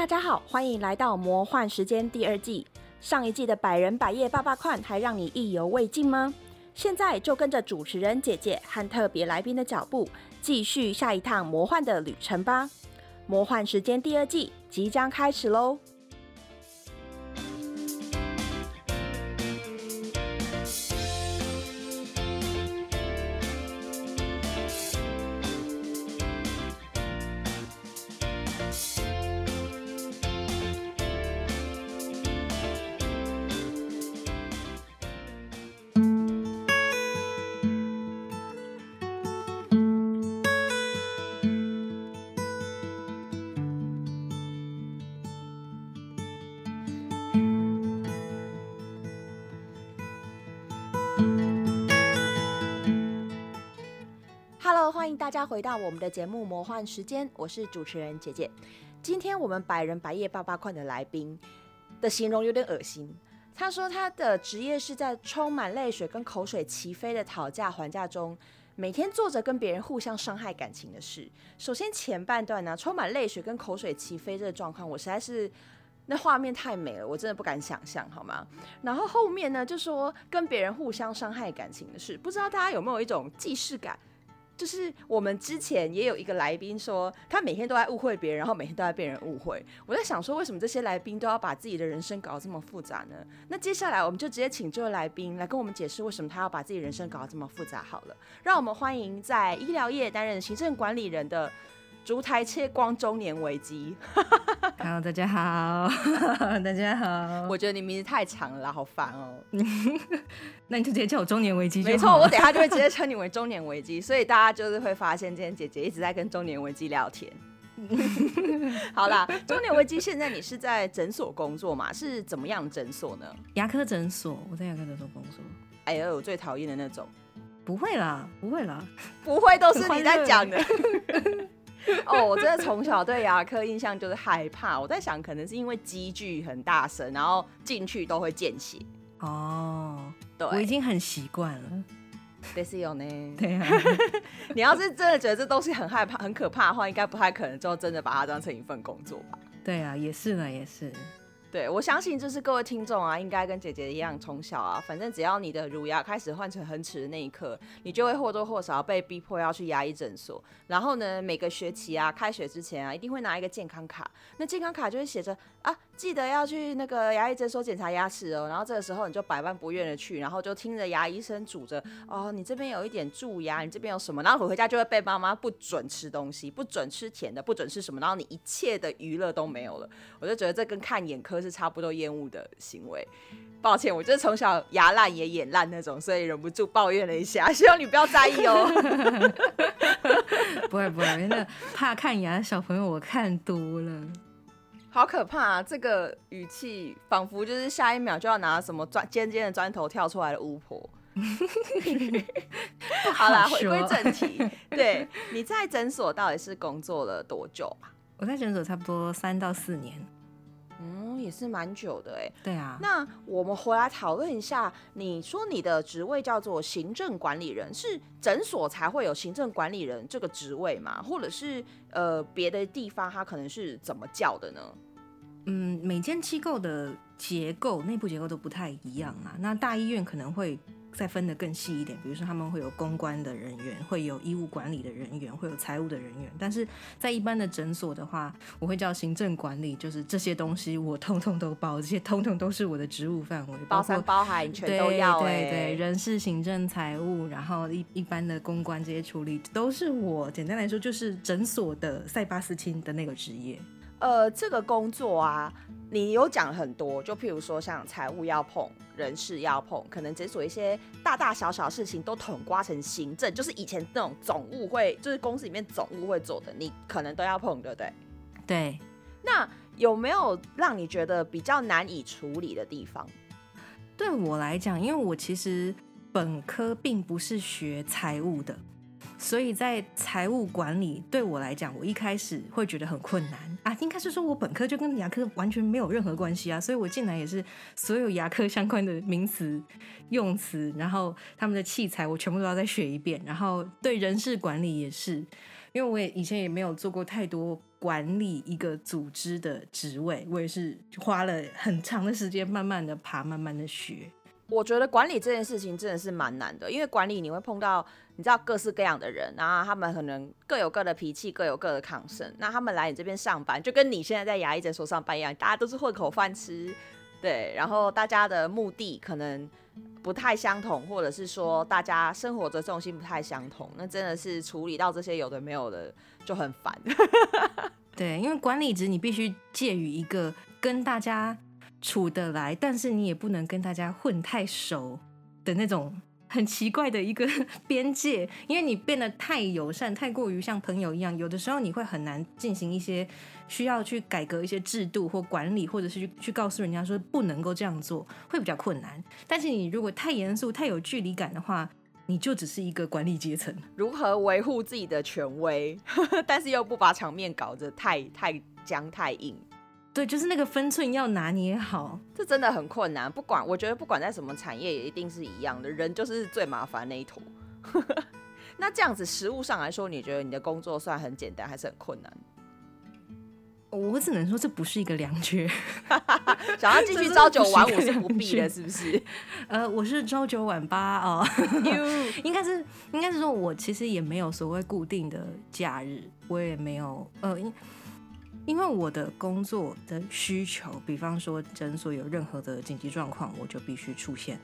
大家好，欢迎来到《魔幻时间》第二季。上一季的百人百业爸爸款还让你意犹未尽吗？现在就跟着主持人姐姐和特别来宾的脚步，继续下一趟魔幻的旅程吧！《魔幻时间》第二季即将开始喽家回到我们的节目《魔幻时间》，我是主持人姐姐。今天我们百人百夜八八款的来宾的形容有点恶心。他说他的职业是在充满泪水跟口水齐飞的讨价还价中，每天做着跟别人互相伤害感情的事。首先前半段呢，充满泪水跟口水齐飞这个状况，我实在是那画面太美了，我真的不敢想象，好吗？然后后面呢，就说跟别人互相伤害感情的事，不知道大家有没有一种既视感？就是我们之前也有一个来宾说，他每天都在误会别人，然后每天都在被人误会。我在想说，为什么这些来宾都要把自己的人生搞得这么复杂呢？那接下来我们就直接请这位来宾来跟我们解释，为什么他要把自己人生搞得这么复杂。好了，让我们欢迎在医疗业担任行政管理人的烛台切光中年危机。Hello，大家好，大家好。我觉得你名字太长了，好烦哦、那你就直接叫我中年危机没错，我等下就会直接称你为中年危机，所以大家就是会发现，今天姐姐一直在跟中年危机聊天。好啦，中年危机，现在你是在诊所工作嘛？是怎么样的诊所呢？牙科诊所，我在牙科诊所工作。哎呦，我最讨厌的那种，不会啦，不会啦。不会都是你在讲的。哦，我真的从小对牙科印象就是害怕。我在想，可能是因为机具很大声，然后进去都会见血。哦，对，我已经很习惯了。得是有呢。对啊，你要是真的觉得这东西很害怕、很可怕的话，应该不太可能就真的把它当成一份工作吧。对啊，也是呢，也是。对，我相信就是各位听众啊，应该跟姐姐一样，从小啊，反正只要你的乳牙开始换成恒齿的那一刻，你就会或多或少被逼迫要去牙医诊所。然后呢，每个学期啊，开学之前啊，一定会拿一个健康卡，那健康卡就会写着啊，记得要去那个牙医诊所检查牙齿哦。然后这个时候你就百般不愿的去，然后就听着牙医生拄着哦，你这边有一点蛀牙，你这边有什么？然后回家就会被妈妈不准吃东西，不准吃甜的，不准吃什么，然后你一切的娱乐都没有了。我就觉得这跟看眼科是差不多厌恶的行为。抱歉，我就是从小牙烂也眼烂那种，所以忍不住抱怨了一下，希望你不要在意哦。不会不会，那怕看牙的小朋友我看多了。好可怕啊！这个语气仿佛就是下一秒就要拿什么砖尖尖的砖头跳出来的巫婆。好啦，回归正题，对，你在诊所到底是工作了多久啊？我在诊所差不多三到四年。嗯，也是蛮久的哎。对啊，那我们回来讨论一下，你说你的职位叫做行政管理人，是诊所才会有行政管理人这个职位吗？或者是呃别的地方它可能是怎么叫的呢？嗯，每间机构的结构、内部结构都不太一样啊。那大医院可能会再分得更细一点，比如说他们会有公关的人员，会有医务管理的人员，会有财务的人员。但是在一般的诊所的话，我会叫行政管理，就是这些东西我通通都包，这些通通都是我的职务范围，包包括山包海，你全都要对对，人事、行政、财务，然后一一般的公关这些处理，都是我。简单来说，就是诊所的塞巴斯汀的那个职业。呃，这个工作啊，你有讲很多，就譬如说像财务要碰，人事要碰，可能诊所一些大大小小的事情都统刮成行政，就是以前那种总务会，就是公司里面总务会做的，你可能都要碰，对不对？对，那有没有让你觉得比较难以处理的地方？对我来讲，因为我其实本科并不是学财务的，所以在财务管理对我来讲，我一开始会觉得很困难啊。应该是说我本科就跟牙科完全没有任何关系啊，所以我进来也是所有牙科相关的名词、用词，然后他们的器材我全部都要再学一遍，然后对人事管理也是。因为我也以前也没有做过太多管理一个组织的职位，我也是花了很长的时间，慢慢的爬，慢慢的学。我觉得管理这件事情真的是蛮难的，因为管理你会碰到你知道各式各样的人，然后他们可能各有各的脾气，各有各的抗生。那他们来你这边上班，就跟你现在在牙医诊所上班一样，大家都是混口饭吃，对。然后大家的目的可能不太相同，或者是说大家生活的重心不太相同，那真的是处理到这些有的没有的就很烦。对，因为管理职你必须介于一个跟大家。处得来，但是你也不能跟大家混太熟的那种很奇怪的一个 边界，因为你变得太友善，太过于像朋友一样，有的时候你会很难进行一些需要去改革一些制度或管理，或者是去去告诉人家说不能够这样做，会比较困难。但是你如果太严肃、太有距离感的话，你就只是一个管理阶层。如何维护自己的权威，但是又不把场面搞得太太僵、太硬？对，就是那个分寸要拿捏好，这真的很困难。不管我觉得不管在什么产业，也一定是一样的，人就是最麻烦那一坨。那这样子，实物上来说，你觉得你的工作算很简单，还是很困难？我只能说这不是一个良缺。想要继续朝九晚五是不必的，是不是？呃，我是朝九晚八哦，应该是应该是说，我其实也没有所谓固定的假日，我也没有呃。因为我的工作的需求，比方说诊所有任何的紧急状况，我就必须出现。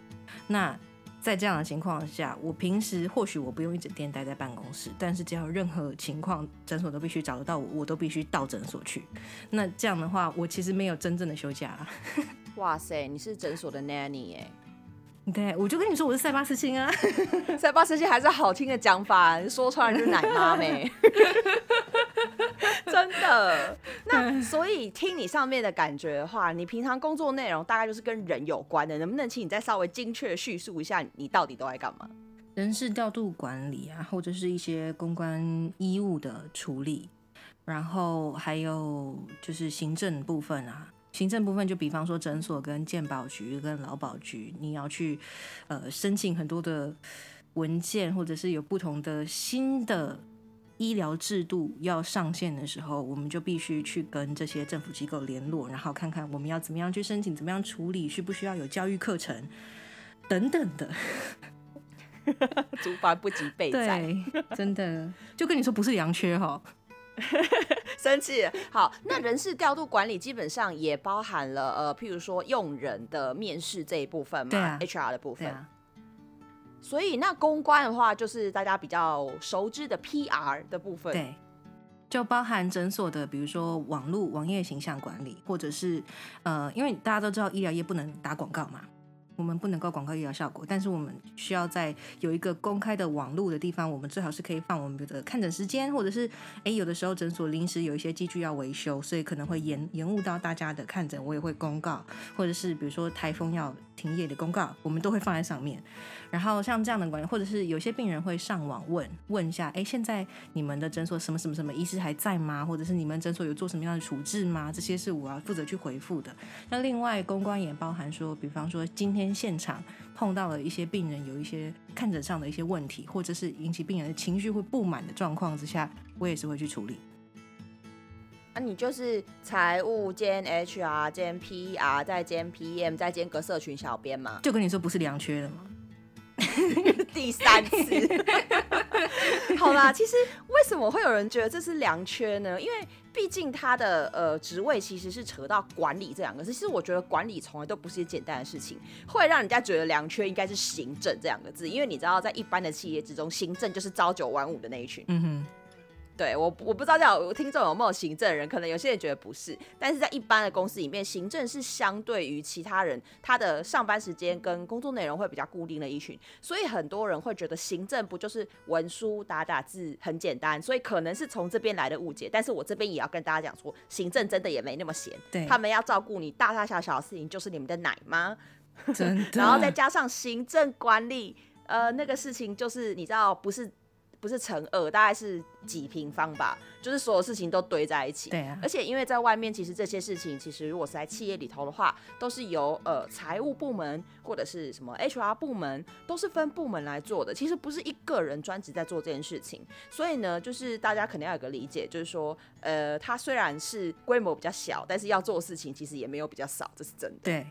那在这样的情况下，我平时或许我不用一整天待在办公室，但是只要任何情况，诊所都必须找得到我，我都必须到诊所去。那这样的话，我其实没有真正的休假。哇塞，你是诊所的 nanny 哎？对，我就跟你说我是塞巴斯星啊，塞巴斯星还是好听的讲法，说出来就是奶妈呗。真的，那所以听你上面的感觉的话，你平常工作内容大概就是跟人有关的，能不能请你再稍微精确叙述一下，你到底都在干嘛？人事调度管理啊，或者是一些公关衣物的处理，然后还有就是行政部分啊，行政部分就比方说诊所跟健保局跟劳保局，你要去呃申请很多的文件，或者是有不同的新的。医疗制度要上线的时候，我们就必须去跟这些政府机构联络，然后看看我们要怎么样去申请，怎么样处理，需不需要有教育课程等等的。竹繁不及备载，真的就跟你说不是良缺哈。生气。好，那人事调度管理基本上也包含了呃，譬如说用人的面试这一部分嘛，HR 的部分。所以那公关的话，就是大家比较熟知的 PR 的部分，对，就包含诊所的，比如说网络网页形象管理，或者是呃，因为大家都知道医疗业不能打广告嘛。我们不能够广告医疗效果，但是我们需要在有一个公开的网络的地方，我们最好是可以放我们的看诊时间，或者是哎有的时候诊所临时有一些机具要维修，所以可能会延延误到大家的看诊，我也会公告，或者是比如说台风要停业的公告，我们都会放在上面。然后像这样的管理，或者是有些病人会上网问问一下，哎，现在你们的诊所什么什么什么医师还在吗？或者是你们诊所有做什么样的处置吗？这些是我要负责去回复的。那另外公关也包含说，比方说今天现场碰到了一些病人有一些看诊上的一些问题，或者是引起病人的情绪会不满的状况之下，我也是会去处理。那你就是财务兼 HR 兼 PR 再兼 PM 再兼个社群小编嘛？就跟你说不是良缺了吗？第三次，好啦，其实为什么会有人觉得这是良缺呢？因为毕竟他的呃职位其实是扯到管理这两个字。其实我觉得管理从来都不是一件简单的事情，会让人家觉得良缺应该是行政这两个字。因为你知道，在一般的企业之中，行政就是朝九晚五的那一群。嗯哼。对我，我不知道这样听众有没有行政人，可能有些人觉得不是，但是在一般的公司里面，行政是相对于其他人，他的上班时间跟工作内容会比较固定的一群，所以很多人会觉得行政不就是文书打打字很简单，所以可能是从这边来的误解。但是我这边也要跟大家讲说，行政真的也没那么闲，对，他们要照顾你大大小小的事情，就是你们的奶妈，真的，然后再加上行政管理，呃，那个事情就是你知道不是。不是乘二，大概是几平方吧，就是所有事情都堆在一起。对啊而且因为在外面，其实这些事情，其实如果是在企业里头的话，都是由呃财务部门或者是什么 HR 部门，都是分部门来做的。其实不是一个人专职在做这件事情。所以呢，就是大家肯定要有个理解，就是说，呃，它虽然是规模比较小，但是要做的事情其实也没有比较少，这是真的。对，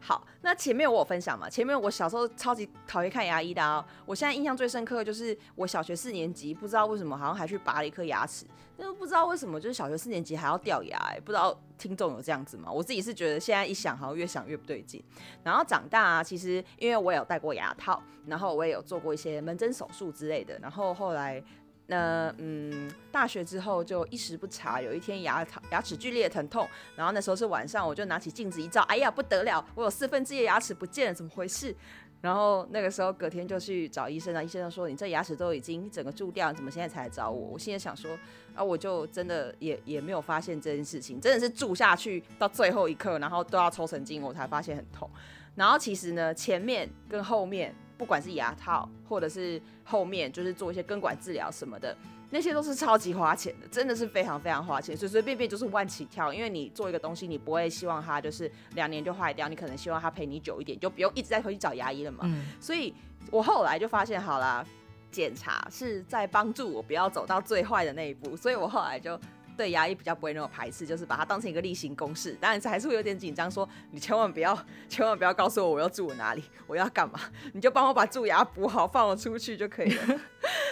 好，那前面我有分享嘛？前面我小时候超级讨厌看牙医的啊、我现在印象最深刻的就是我小学四年级，不知道为什么好像还去拔了一颗牙齿，那不知道为什么就是小学四年级还要掉牙、欸，不知道听众有这样子吗？我自己是觉得现在一想，好像越想越不对劲。然后长大啊，其实因为我也有戴过牙套，然后我也有做过一些门诊手术之类的，然后后来。那嗯，大学之后就一时不察，有一天牙疼牙齿剧烈疼痛，然后那时候是晚上，我就拿起镜子一照，哎呀不得了，我有四分之一的牙齿不见了，怎么回事？然后那个时候隔天就去找医生了，医生就说你这牙齿都已经整个蛀掉，你怎么现在才来找我？我现在想说啊，我就真的也也没有发现这件事情，真的是蛀下去到最后一刻，然后都要抽神经，我才发现很痛。然后其实呢，前面跟后面，不管是牙套或者是后面就是做一些根管治疗什么的，那些都是超级花钱的，真的是非常非常花钱，随随便便就是万起跳。因为你做一个东西，你不会希望它就是两年就坏掉，你可能希望它陪你久一点，就不用一直在回去找牙医了嘛。嗯，所以我后来就发现，好啦，检查是在帮助我不要走到最坏的那一步，所以我后来就。对牙医比较不会那么排斥，就是把它当成一个例行公事。当然是还是会有点紧张，说你千万不要，千万不要告诉我我要住我哪里，我要干嘛，你就帮我把蛀牙补好，放我出去就可以了。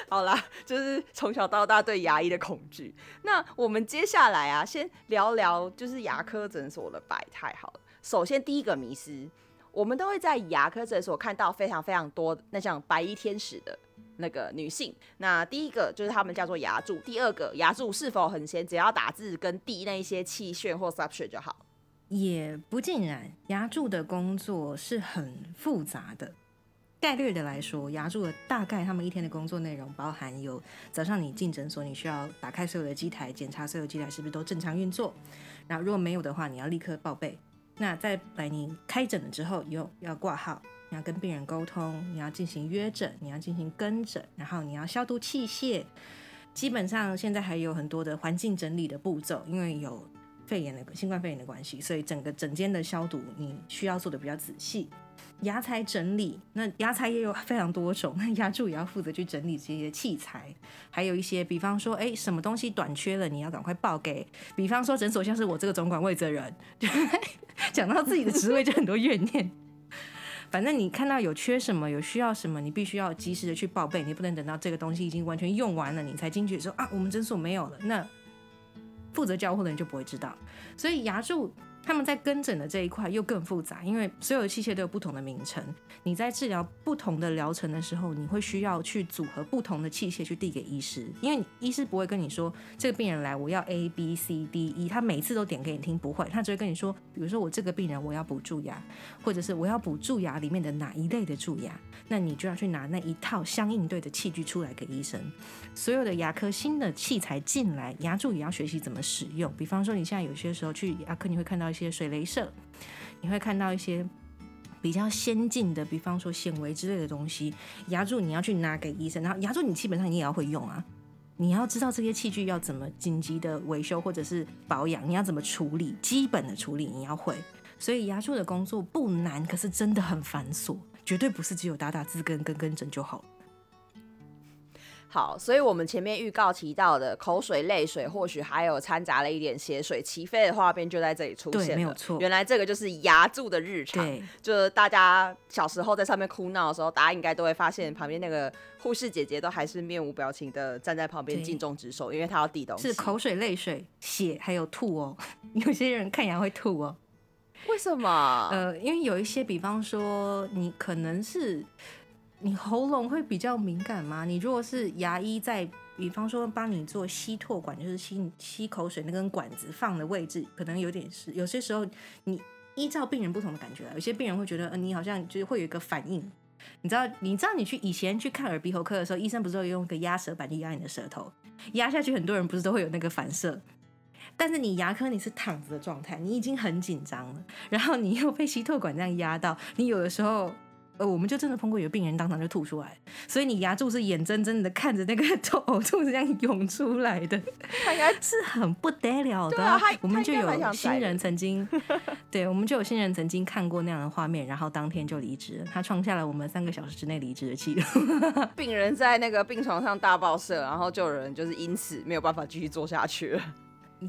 好啦，就是从小到大对牙医的恐惧。那我们接下来啊，先聊聊就是牙科诊所的百态好了。首先第一个迷思，我们都会在牙科诊所看到非常非常多那像白衣天使的那个女性。那第一个就是他们叫做牙柱，第二个牙柱是否很闲，只要打字跟递那一些气旋或 substrate 就好。也不尽然，牙柱的工作是很复杂的。概略的来说，牙柱的大概他们一天的工作内容包含有早上你进诊所，你需要打开所有的机台，检查所有机台是不是都正常运作。然后如果没有的话，你要立刻报备。那在来，你开诊了之后，有要挂号，你要跟病人沟通，你要进行约诊，你要进行跟诊，然后你要消毒器械。基本上现在还有很多的环境整理的步骤，因为有肺炎的新冠肺炎的关系，所以整个整间的消毒你需要做的比较仔细。牙材整理，那牙材也有非常多种，那牙柱也要负责去整理这些器材，还有一些，比方说，哎，什么东西短缺了，你要赶快报给，比方说诊所像是我这个总管位责人，讲到自己的职位就很多怨念。反正你看到有缺什么，有需要什么，你必须要及时的去报备，你不能等到这个东西已经完全用完了，你才进去说啊，我们诊所没有了，那负责交货的人就不会知道。所以牙柱他们在跟诊的这一块又更复杂，因为所有的器械都有不同的名称。你在治疗不同的疗程的时候，你会需要去组合不同的器械去递给医师，因为医师不会跟你说这个病人来我要 A B C D E，他每次都点给你听，不会，他只会跟你说，比如说我这个病人我要补蛀牙，或者是我要补蛀牙里面的哪一类的蛀牙，那你就要去拿那一套相应对的器具出来给医生。所有的牙科新的器材进来，牙柱也要学习怎么使用。比方说，你现在有些时候去牙科，你会看到一些水雷射，你会看到一些比较先进的，比方说显微之类的东西，牙柱你要去拿给医生，然后牙柱你基本上你也要会用啊。你要知道这些器具要怎么紧急的维修或者是保养，你要怎么处理，基本的处理你要会。所以牙柱的工作不难，可是真的很繁琐，绝对不是只有打打字跟跟跟诊就好了。好，所以我们前面预告提到的口水、泪水，或许还有掺杂了一点血水齐飞的画面，就在这里出现了。对没有错原来这个就是牙柱的日常。对，就是大家小时候在上面哭闹的时候，大家应该都会发现旁边那个护士姐姐都还是面无表情的站在旁边对尽忠职守，因为她要递东西。是口水、泪水、血，还有吐哦。有些人看牙会吐哦。为什么？呃，因为有一些，比方说你可能是你喉咙会比较敏感吗？你如果是牙医在，比方说帮你做吸唾管，就是吸吸口水那根管子放的位置，可能有点是有些时候你依照病人不同的感觉，有些病人会觉得，呃，你好像就是会有一个反应。你知道，你知道你去以前去看耳鼻喉科的时候，医生不是会用一个压舌板去压你的舌头，压下去，很多人不是都会有那个反射。但是你牙科你是躺着的状态，你已经很紧张了，然后你又被吸唾管这样压到，你有的时候呃，我们就真的碰过有病人当场就吐出来，所以你牙柱是眼睁睁的看着那个吐呕吐这样涌出来的，是很不得了的。啊我们就有新人 曾经，对我们就有新人曾经看过那样的画面，然后当天就离职，他创下了我们三个小时之内离职的记录。病人在那个病床上大爆射，然后就有人就是因此没有办法继续做下去了。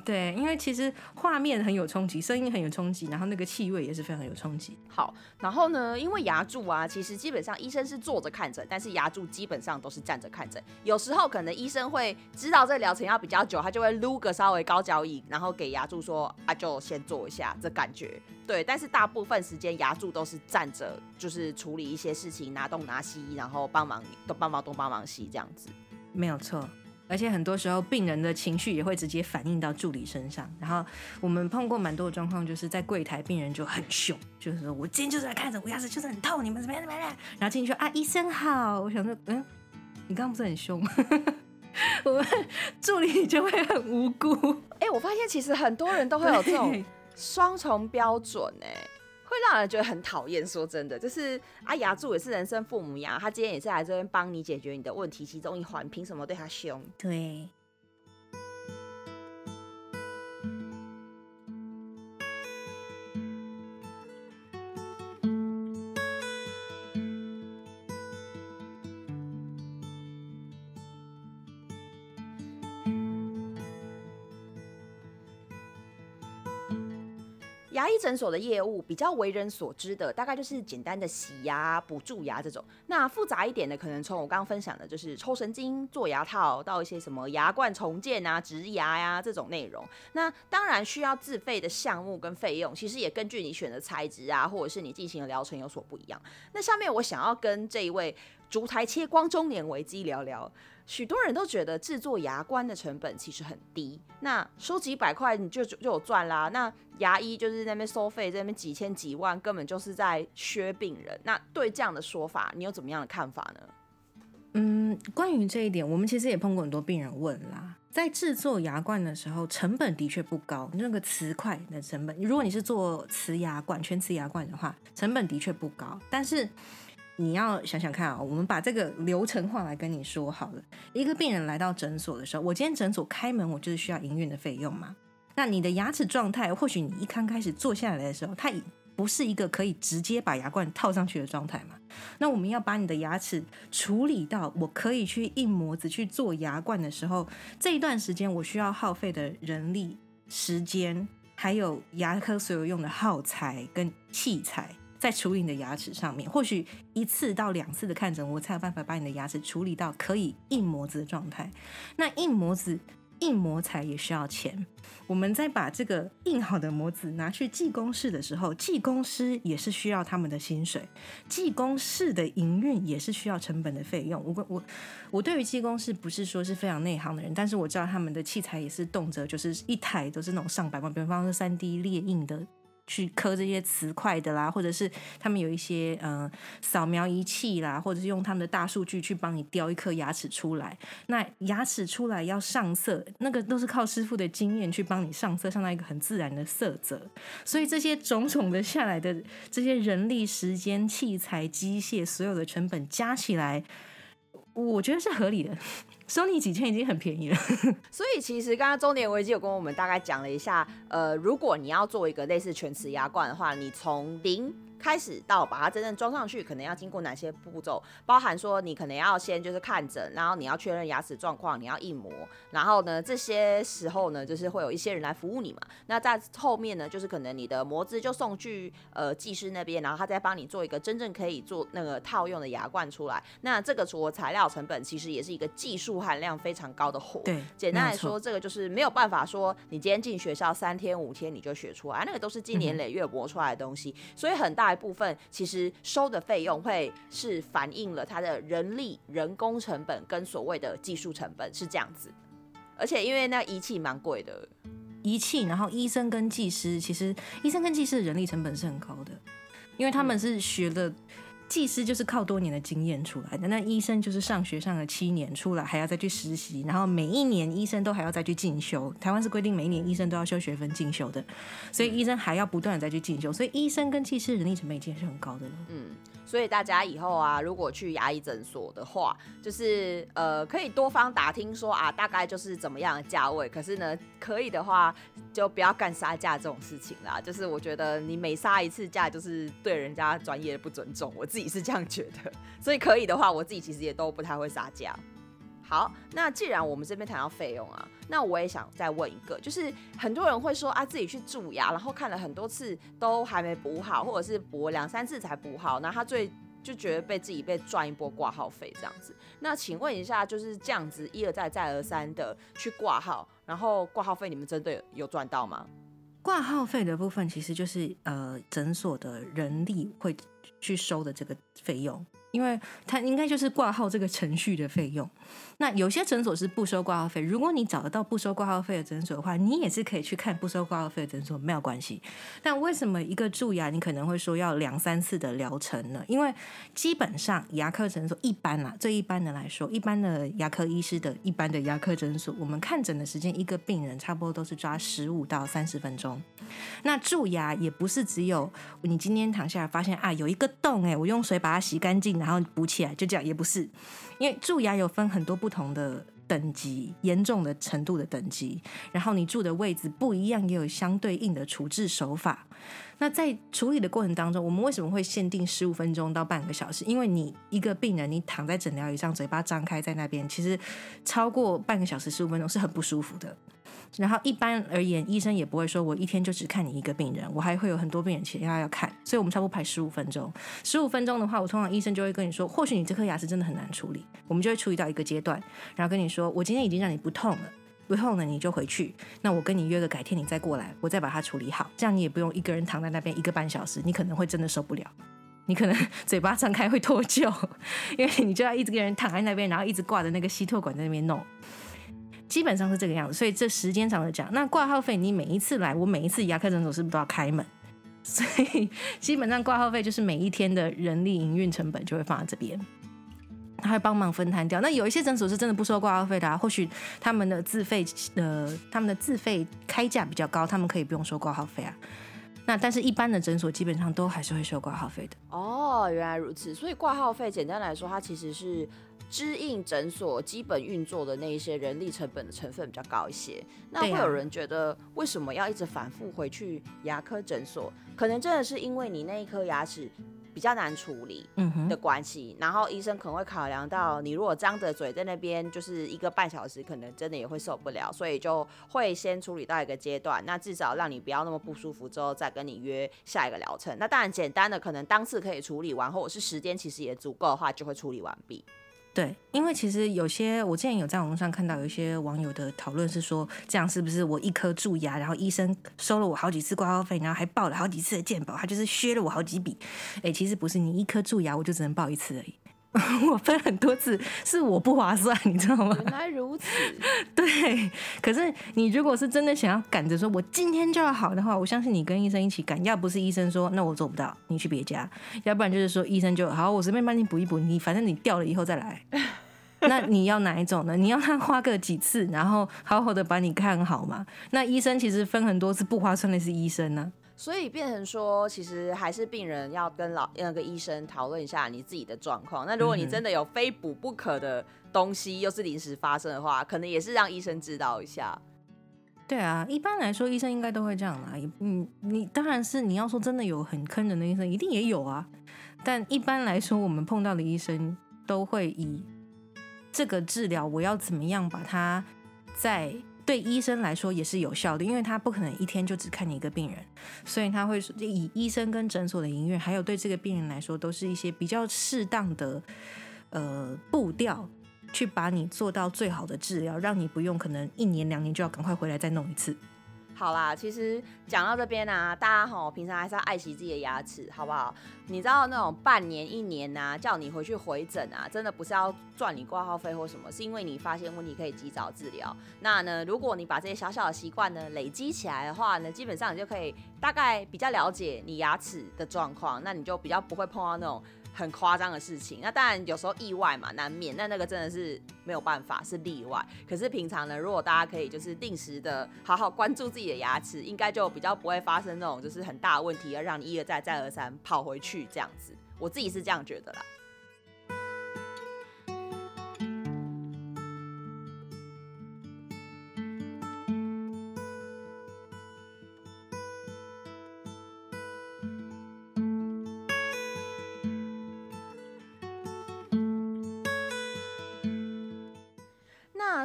对，因为其实画面很有冲击，声音很有冲击，然后那个气味也是非常有冲击。好，然后呢，因为牙柱啊，其实基本上医生是坐着看诊，但是牙柱基本上都是站着看诊。有时候可能医生会知道这疗程要比较久，他就会撸个稍微高脚椅，然后给牙柱说啊，就先坐一下，这感觉。对，但是大部分时间牙柱都是站着，就是处理一些事情，拿东拿西，然后帮忙都帮忙东帮忙西这样子。没有错。而且很多时候，病人的情绪也会直接反映到助理身上。然后我们碰过蛮多的状况，就是在柜台，病人就很凶，就是说我今天就是来看诊，我牙齿就是很痛，你们怎么样怎么样？然后进去说啊，医生好。我想说，嗯，你刚刚不是很凶吗？我们助理就会很无辜。哎、我发现其实很多人都会有这种对双重标准哎、会会让人觉得很讨厌。说真的，就是阿雅柱也是人生父母呀，他今天也是来这边帮你解决你的问题其中一环，凭什么对他凶？对。牙医诊所的业务比较为人所知的，大概就是简单的洗牙、补蛀牙这种。那复杂一点的，可能从我刚刚分享的，就是抽神经、做牙套，到一些什么牙冠重建啊、植牙呀、这种内容。那当然需要自费的项目跟费用，其实也根据你选的材质啊，或者是你进行的疗程有所不一样。那下面我想要跟这一位烛台切光中年危机聊聊。许多人都觉得制作牙冠的成本其实很低，那收几百块你就就有赚啦。那牙医就是那边收费，在那边几千几万，根本就是在削病人。那对这样的说法，你有怎么样的看法呢？嗯，关于这一点，我们其实也碰过很多病人问啦。在制作牙冠的时候，成本的确不高。那个瓷块的成本，如果你是做瓷牙冠、全瓷牙冠的话，成本的确不高。但是你要想想看啊、我们把这个流程化来跟你说好了。一个病人来到诊所的时候，我今天诊所开门，我就是需要营运的费用嘛。那你的牙齿状态，或许你一刚开始坐下来的时候，它已不是一个可以直接把牙冠套上去的状态嘛。那我们要把你的牙齿处理到我可以去印模子去做牙冠的时候，这一段时间我需要耗费的人力、时间，还有牙科所有用的耗材跟器材。在处理你的牙齿上面，或许一次到两次的看诊，我才有办法把你的牙齿处理到可以印模子的状态。那印模子、印模材也需要钱。我们在把这个印好的模子拿去技工室的时候，技工师也是需要他们的薪水，技工室的营运也是需要成本的费用。我我我对于技工室不是说是非常内行的人，但是我知道他们的器材也是动辄就是一台都是那种上百万，比方说三 D 列印的。去刻这些瓷块的啦，或者是他们有一些呃扫描仪器啦，或者是用他们的大数据去帮你雕一颗牙齿出来。那牙齿出来要上色，那个都是靠师傅的经验去帮你上色，上到一个很自然的色泽。所以这些种种的下来的这些人力、时间、器材、机械，所有的成本加起来，我觉得是合理的。收你几千已经很便宜了。所以其实刚刚中年危机有跟我们大概讲了一下，呃，如果你要做一个类似全瓷牙冠的话，你从零开始到把它真正装上去，可能要经过哪些步骤？包含说你可能要先就是看诊，然后你要确认牙齿状况，你要印模，然后呢这些时候呢，就是会有一些人来服务你嘛。那在后面呢，就是可能你的模子就送去呃技师那边，然后他再帮你做一个真正可以做那个套用的牙冠出来。那这个除了材料成本，其实也是一个技术含量非常高的活。对，简单来说，这个就是没有办法说你今天进学校三天五天你就学出来，那个都是经年累月磨出来的东西。所以很大一部分其实收的费用会是反映了它的人力、人工成本跟所谓的技术成本是这样子。而且因为那仪器蛮贵的，仪器，然后医生跟技师，其实医生跟技师的人力成本是很高的，因为他们是学了技师就是靠多年的经验出来的，那医生就是上学上了七年出来，还要再去实习，然后每一年医生都还要再去进修。台湾是规定每一年医生都要修学分进修的，所以医生还要不断的再去进修，所以医生跟技师人力成本已经是很高的了。嗯，所以大家以后啊，如果去牙医诊所的话，就是呃，可以多方打听说啊，大概就是怎么样的价位。可是呢，可以的话就不要干杀价这种事情啦。就是我觉得你每杀一次价，就是对人家专业的不尊重。我自己。是这样觉得，所以可以的话，我自己其实也都不太会杀价。好，那既然我们这边谈到费用啊，那我也想再问一个，就是很多人会说啊，自己去蛀牙，然后看了很多次都还没补好，或者是补两三次才补好，那他最就觉得被自己被赚一波挂号费这样子。那请问一下，就是这样子一而再再而三的去挂号，然后挂号费你们真的有赚到吗？挂号费的部分其实就是呃诊所的人力会。去收的这个费用。因为它应该就是挂号这个程序的费用。那有些诊所是不收挂号费，如果你找得到不收挂号费的诊所的话，你也是可以去看不收挂号费的诊所，没有关系。但为什么一个蛀牙你可能会说要两三次的疗程呢？因为基本上牙科诊所一般啦，最一般的来说，一般的牙科医师的一般的牙科诊所，我们看诊的时间一个病人差不多都是抓十五到三十分钟。那蛀牙也不是只有你今天躺下来发现啊有一个洞哎，我用水把它洗干净。然后补起来就这样也不是，因为蛀牙有分很多不同的等级，严重的程度的等级，然后你住的位置不一样，也有相对应的处置手法。那在处理的过程当中，我们为什么会限定十五分钟到半个小时？因为你一个病人，你躺在诊疗椅上，嘴巴张开在那边，其实超过半个小时、十五分钟是很不舒服的。然后一般而言，医生也不会说我一天就只看你一个病人，我还会有很多病人其他要看，所以我们差不多排十五分钟。十五分钟的话，我通常医生就会跟你说，或许你这颗牙齿真的很难处理，我们就会处理到一个阶段，然后跟你说，我今天已经让你不痛了，不痛了你就回去，那我跟你约个改天你再过来，我再把它处理好，这样你也不用一个人躺在那边一个半小时，你可能会真的受不了，你可能 嘴巴张开会脱臼，因为你就要一直个人躺在那边，然后一直挂着那个吸唾管在那边弄。基本上是这个样子，所以这时间上的讲，那挂号费你每一次来，我每一次牙科诊所是不是都要开门？所以基本上挂号费就是每一天的人力营运成本就会放在这边，他会帮忙分摊掉。那有一些诊所是真的不收挂号费的，啊，或许他们的自费呃他们的自费开价比较高，他们可以不用收挂号费啊。那但是一般的诊所基本上都还是会收挂号费的。哦，原来如此。所以挂号费简单来说，它其实是。支应诊所基本运作的那一些人力成本的成分比较高一些，那会有人觉得为什么要一直反复回去牙科诊所？可能真的是因为你那一颗牙齿比较难处理的关系，然后医生可能会考量到你如果张着嘴在那边就是一个半小时，可能真的也会受不了，所以就会先处理到一个阶段，那至少让你不要那么不舒服之后再跟你约下一个疗程。那当然简单的可能当次可以处理完，或者是时间其实也足够的话，就会处理完毕。对，因为其实有些我之前有在网络上看到有一些网友的讨论是说，这样是不是我一颗蛀牙，然后医生收了我好几次挂号费，然后还报了好几次的健保，他就是削了我好几笔。哎，其实不是，你一颗蛀牙我就只能报一次而已。我分很多次，是我不划算，你知道吗？原来如此。对，可是你如果是真的想要赶着说，我今天就要好的话，我相信你跟医生一起赶。要不是医生说，那我做不到，你去别家；要不然就是说，医生就好，我随便帮你补一补，你反正你掉了以后再来。那你要哪一种呢？你要他花个几次，然后好好的把你看好嘛？那医生其实分很多次，不划算的是医生呢。所以变成说，其实还是病人要跟老那个医生讨论一下你自己的状况。那如果你真的有非补不可的东西，又是临时发生的话，可能也是让医生知道一下。对啊，一般来说医生应该都会这样啦。嗯，你当然是你要说真的有很坑人的医生，一定也有啊。但一般来说，我们碰到的医生都会以这个治疗，我要怎么样把它在。对医生来说也是有效的，因为他不可能一天就只看你一个病人，所以他会以医生跟诊所的营运，还有对这个病人来说，都是一些比较适当的呃步调，去把你做到最好的治疗，让你不用可能一年两年就要赶快回来再弄一次。好啦，其实讲到这边啊，大家吼平常还是要爱惜自己的牙齿，好不好？你知道那种半年、一年呐，叫你回去回诊啊，真的不是要赚你挂号费或什么，是因为你发现问题可以及早治疗。那呢，如果你把这些小小的习惯呢累积起来的话呢，基本上你就可以大概比较了解你牙齿的状况，那你就比较不会碰到那种很夸张的事情。那当然有时候意外嘛，难免。那那个真的是没有办法，是例外。可是平常呢，如果大家可以就是定时的好好关注自己的牙齿，应该就比较不会发生那种就是很大的问题，要让你一而再再而三跑回去这样子。我自己是这样觉得啦。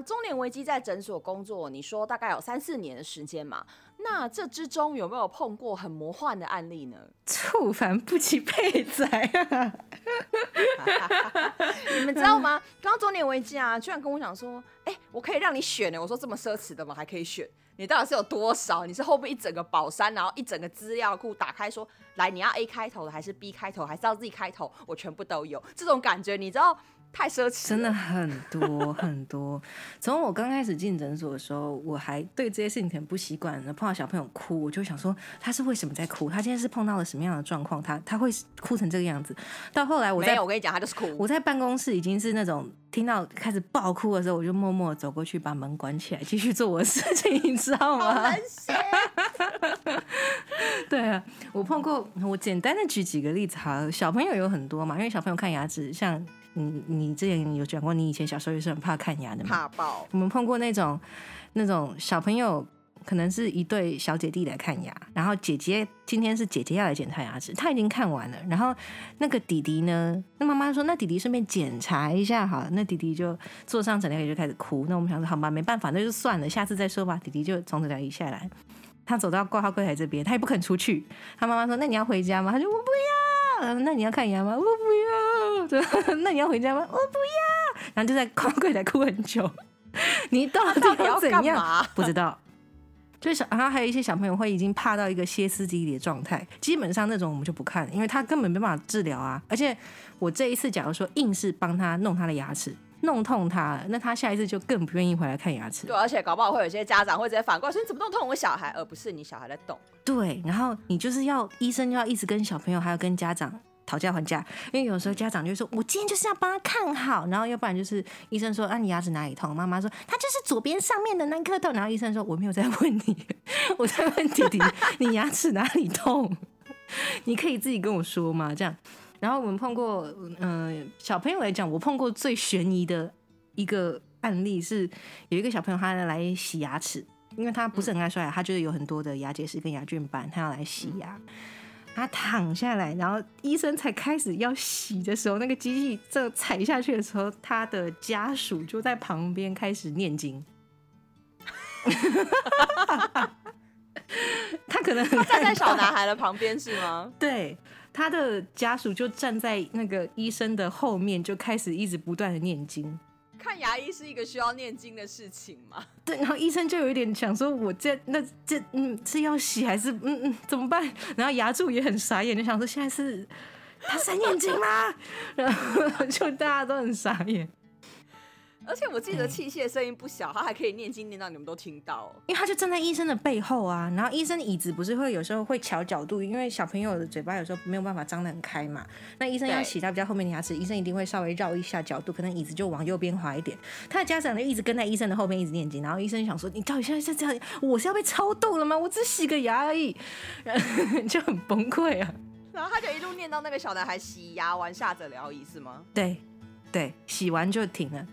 那中年危机在诊所工作，你说大概有三四年的时间嘛？那这之中有没有碰过很魔幻的案例呢？触凡不及佩仔啊！你们知道吗？刚刚中年危机啊，居然跟我讲说，哎、我可以让你选呢。我说这么奢侈的吗？还可以选？你到底是有多少？你是后面一整个宝山，然后一整个资料库打开说，来你要 A 开头的，还是 B 开头，还是要 Z 开头？我全部都有。这种感觉，你知道太奢侈，真的很多很多。从我刚开始进诊所的时候，我还对这些事情很不习惯。碰到小朋友哭，我就想说他是为什么在哭？他今天是碰到了什么样的状况？他他会哭成这个样子？到后来我在没有，我跟你讲，他就是哭。我在办公室已经是那种听到开始爆哭的时候，我就默默走过去把门关起来，继续做我的事情，你知道好吗。对啊，我碰过，我简单的举几个例子哈。小朋友有很多嘛，因为小朋友看牙齿，像你你之前有讲过，你以前小时候也是很怕看牙的嘛。怕爆。我们碰过那种那种小朋友，可能是一对小姐弟来看牙，然后姐姐今天是姐姐要来检查牙齿，她已经看完了，然后那个弟弟呢，那妈妈说那弟弟顺便检查一下好了，那弟弟就坐上诊疗椅就开始哭，那我们想说好吧，没办法，那就算了，下次再说吧。弟弟就从诊疗椅下来，他走到挂号柜台这边，他也不肯出去，他妈妈说那你要回家吗？他说我不要。那你要看牙吗？我不要。对，那你要回家吗？我不要。然后就在挂号柜台哭很久。你到底要怎样？不知道。就是小，然后还有一些小朋友会已经怕到一个歇斯底里的状态，基本上那种我们就不看，因为他根本没办法治疗啊。而且我这一次假如说硬是帮他弄他的牙齿，弄痛他了，那他下一次就更不愿意回来看牙齿。对，而且搞不好会有一些家长会直接反过来说：“你怎么弄痛我小孩，而不是你小孩在动。对，然后你就是要医生要一直跟小朋友还有跟家长讨价还价，因为有时候家长就会说，我今天就是要帮他看好，然后要不然就是医生说，啊你牙齿哪里痛？妈妈说他就是左边上面的那颗痛，然后医生说我没有在问你，我在问弟弟你牙齿哪里痛，你可以自己跟我说嘛？这样，然后我们碰过，嗯、小朋友来讲，我碰过最悬疑的一个案例是有一个小朋友他来洗牙齿。因为他不是很爱刷牙，他就是有很多的牙结石跟牙菌斑，他要来洗牙。他躺下来，然后医生才开始要洗的时候，那个机器这踩下去的时候，他的家属就在旁边开始念经。他可能他站在小男孩的旁边是吗？对，他的家属就站在那个医生的后面，就开始一直不断的念经。看牙医是一个需要念经的事情吗？对，然后医生就有一点想说，我这那这嗯是要洗还是嗯嗯怎么办？然后牙柱也很傻眼，就想说现在是他是在念经吗？然后就大家都很傻眼，而且我自己的器械声音不小，他还可以念经念到你们都听到哦。因为他就站在医生的背后啊，然后医生椅子不是会有时候会调角度，因为小朋友的嘴巴有时候没有办法张得很开嘛，那医生要洗他比较后面的牙齿，医生一定会稍微绕一下角度，可能椅子就往右边滑一点。他的家长就一直跟在医生的后面一直念经，然后医生想说你到底现在是这样，我是要被超度了吗？我只洗个牙而已，就很崩溃啊。然后他就一路念到那个小男孩洗牙完下诊疗椅是吗？对，对，洗完就停了。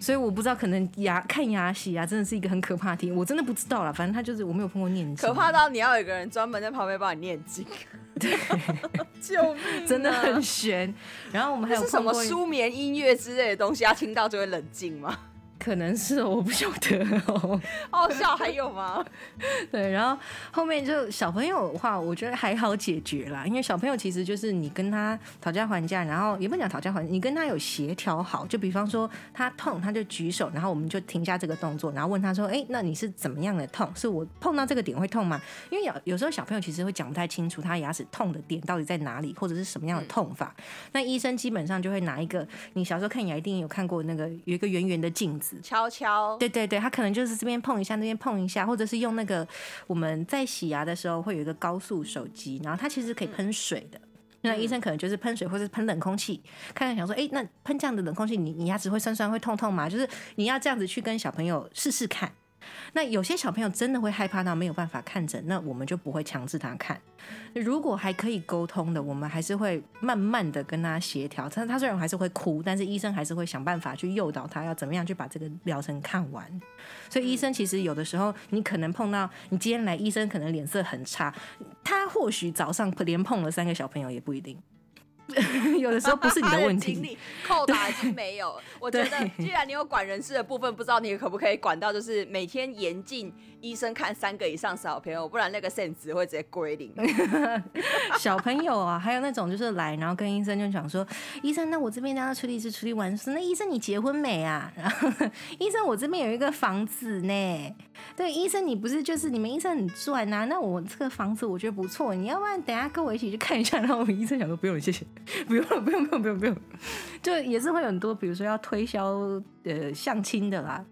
所以我不知道，可能牙看牙洗牙真的是一个很可怕的题，我真的不知道啦。反正他就是我没有碰过念经，可怕到你要有一个人专门在旁边帮你念经，对，救命啊！真的很悬。然后我们还有什么舒眠音乐之类的东西，他听到就会冷静吗？可能是哦我不晓得哦。好 笑，还有吗？对，然后后面就小朋友的话，我觉得还好解决啦，因为小朋友其实就是你跟他讨价还价，然后也不讲讨价还价，你跟他有协调好，就比方说他痛，他就举手，然后我们就停下这个动作，然后问他说：“哎，那你是怎么样的痛？是我碰到这个点会痛吗？”因为有有时候小朋友其实会讲不太清楚他牙齿痛的点到底在哪里，或者是什么样的痛法。那医生基本上就会拿一个你小时候看牙一定有看过那个有一个圆圆的镜子，悄悄，对对对，他可能就是这边碰一下，那边碰一下，或者是用那个我们在洗牙的时候会有一个高速手机，然后它其实可以喷水的。那医生可能就是喷水或者喷冷空气，看看想说，哎，那喷这样的冷空气，你你牙齿会酸酸会痛痛吗？就是你要这样子去跟小朋友试试看。那有些小朋友真的会害怕到没有办法看诊，那我们就不会强制他看。如果还可以沟通的，我们还是会慢慢的跟他协调。他他虽然还是会哭，但是医生还是会想办法去诱导他要怎么样去把这个疗程看完。所以医生其实有的时候，你可能碰到你今天来，医生可能脸色很差，他或许早上连碰了三个小朋友也不一定。有的时候不是你的问题，扣打已经没有。我觉得，既然你有管人事的部分，不知道你可不可以管到，就是每天严禁医生看三个以上小朋友，不然那个线值会直接归零。小朋友啊，还有那种就是来，然后跟医生就讲说，医生，那我这边让他处理是处理完事，那医生你结婚没啊？然 后医生，我这边有一个房子呢。对，医生你不是就是你们医生很赚啊？那我这个房子我觉得不错，你要不然等下跟我一起去看一下？然后我们医生想说不用，谢谢。不用了，不用，不用，不用，不用，就也是会很多，比如说要推销呃相亲的啦，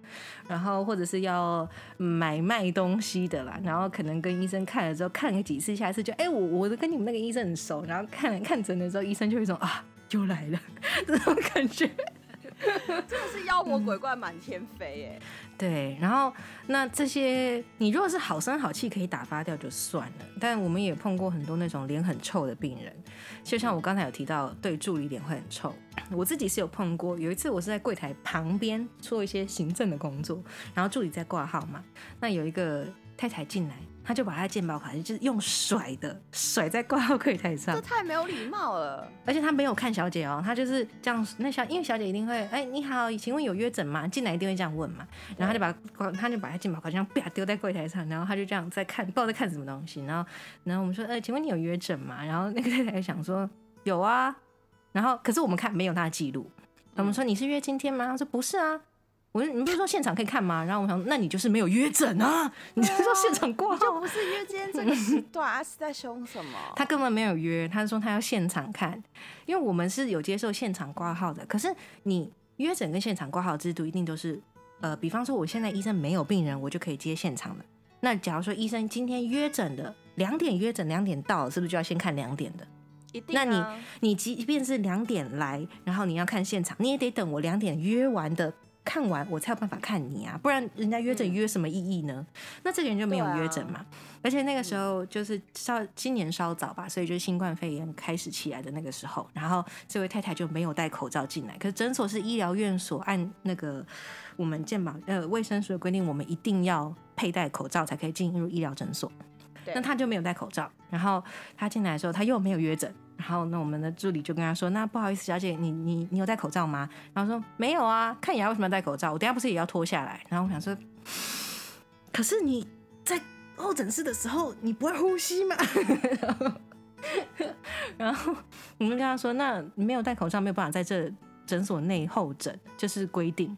然后或者是要买卖东西的啦，然后可能跟医生看了之后看了几次，下一次就哎我我都跟你们那个医生很熟，然后看了看诊的时候，医生就一种啊又来了 这种感觉。真的是妖魔鬼怪满天飞哎！对，然后那这些你如果是好声好气可以打发掉就算了，但我们也碰过很多那种脸很臭的病人，就像我刚才有提到，对助理脸会很臭，我自己是有碰过。有一次我是在柜台旁边做一些行政的工作，然后助理在挂号嘛，那有一个太太进来。他就把他的健保卡就是用甩的甩在挂号柜台上，这太没有礼貌了。而且他没有看小姐哦，他就是这样。那小因为小姐一定会，哎，你好，请问有约诊吗？进来一定会这样问嘛。然后他就把他就把他健保卡这样啪丢在柜台上，然后他就这样在看，不知道在看什么东西。然后然后我们说，呃，请问你有约诊吗？然后那个太太想说有啊。然后可是我们看没有他的记录。我们说你是约今天吗？他说不是啊。我说你不是说现场可以看吗？然后我想，那你就是没有约诊啊！你是说现场挂号？就不是约今天这个时段，是在凶什么？他根本没有约，他说他要现场看，因为我们是有接受现场挂号的。可是你约诊跟现场挂号制度一定都是，呃，比方说我现在医生没有病人，我就可以接现场的。那假如说医生今天约诊的两点约诊，两点到，是不是就要先看两点的？一定。那你你即便是两点来，然后你要看现场，你也得等我两点约完的。看完我才有办法看你啊，不然人家约诊约什么意义呢？那这个人就没有约诊嘛。而且那个时候就是稍今年稍早吧，所以就是新冠肺炎开始起来的那个时候，然后这位太太就没有戴口罩进来。可是诊所是医疗院所，按那个我们健保呃卫生署的规定，我们一定要佩戴口罩才可以进入医疗诊所。那他就没有戴口罩，然后他进来的时候他又没有约诊。然后那我们的助理就跟他说：“那不好意思，小姐，你你你有戴口罩吗？”然后说：“没有啊，看牙为什么要戴口罩？我等下不是也要脱下来？”然后我想说：“可是你在候诊室的时候，你不会呼吸吗？” 然后我们跟他说：“那你没有戴口罩，没有办法在这诊所内候诊，就是规定。”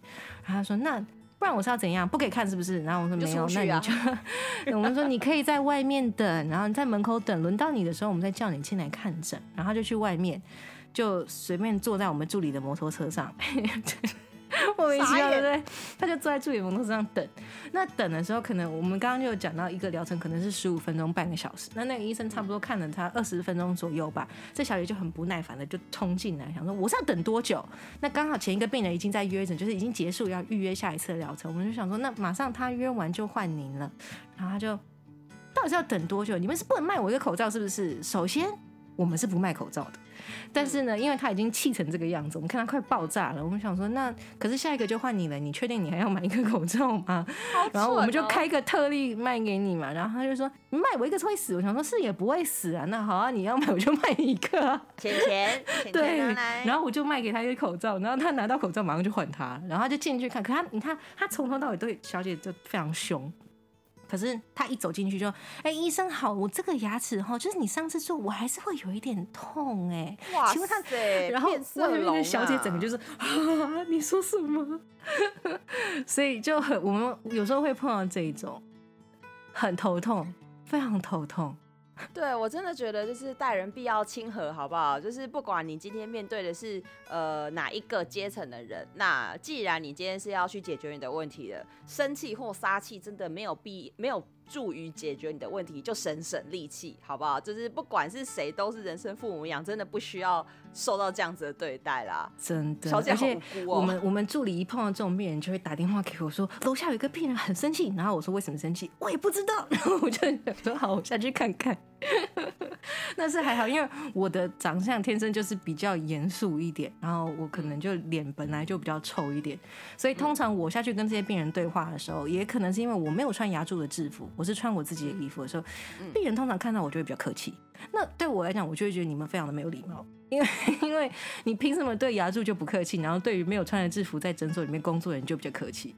然后他说：“那。”不然我是要怎样？不给看是不是？然后我说没有，那你就 我们说你可以在外面等，然后你在门口等，轮到你的时候，我们再叫你进来看诊。然后就去外面，就随便坐在我们助理的摩托车上。莫名其妙，对不对？他就坐在助理摩托车上等。那等的时候，可能我们刚刚就有讲到，一个疗程可能是十五分钟、半个小时。那那个医生差不多看了他二十分钟左右吧。这小姐就很不耐烦的就冲进来，想说我是要等多久？那刚好前一个病人已经在约诊，就是已经结束要预约下一次疗程。我们就想说，那马上他约完就换您了。然后他就到底是要等多久？你们是不能卖我一个口罩是不是？首先。我们是不卖口罩的，但是呢，因为他已经气成这个样子，我们看他快爆炸了。我们想说，那可是下一个就换你了，你确定你还要买一个口罩吗？然后我们就开个特例卖给你嘛。然后他就说，你卖我一个会死。我想说，是也不会死啊。那好啊，你要买我就卖一个。钱钱，对。然后我就卖给他一个口罩，然后他拿到口罩马上就换他，然后他就进去看。可他你看，他从头到尾对小姐就非常凶。可是他一走进去就，哎，医生好，我这个牙齿哈，就是你上次做，我还是会有一点痛哎。哇请问他！然后外面那个小姐整个就是啊，你说什么？所以就很，我们有时候会碰到这一种，很头痛，非常头痛。对我真的觉得就是待人必要亲和，好不好？就是不管你今天面对的是呃哪一个阶层的人，那既然你今天是要去解决你的问题的，生气或杀气真的没有必没有助于解决你的问题，就省省力气，好不好？就是不管是谁，都是人生父母养，真的不需要受到这样子的对待啦。真的，小姐好而且无辜哦。我们我们助理一碰到这种病人，就会打电话给我说，楼下有一个病人很生气，然后我说为什么生气，我也不知道，然 后我就想说好，我下去看看。但是还好，因为我的长相天生就是比较严肃一点，然后我可能就脸本来就比较臭一点，所以通常我下去跟这些病人对话的时候，也可能是因为我没有穿牙柱的制服，我是穿我自己的衣服的时候，病人通常看到我就会比较客气。那对我来讲，我就会觉得你们非常的没有礼貌，因为 因为你凭什么对牙柱就不客气，然后对于没有穿着制服在诊所里面工作的人就比较客气？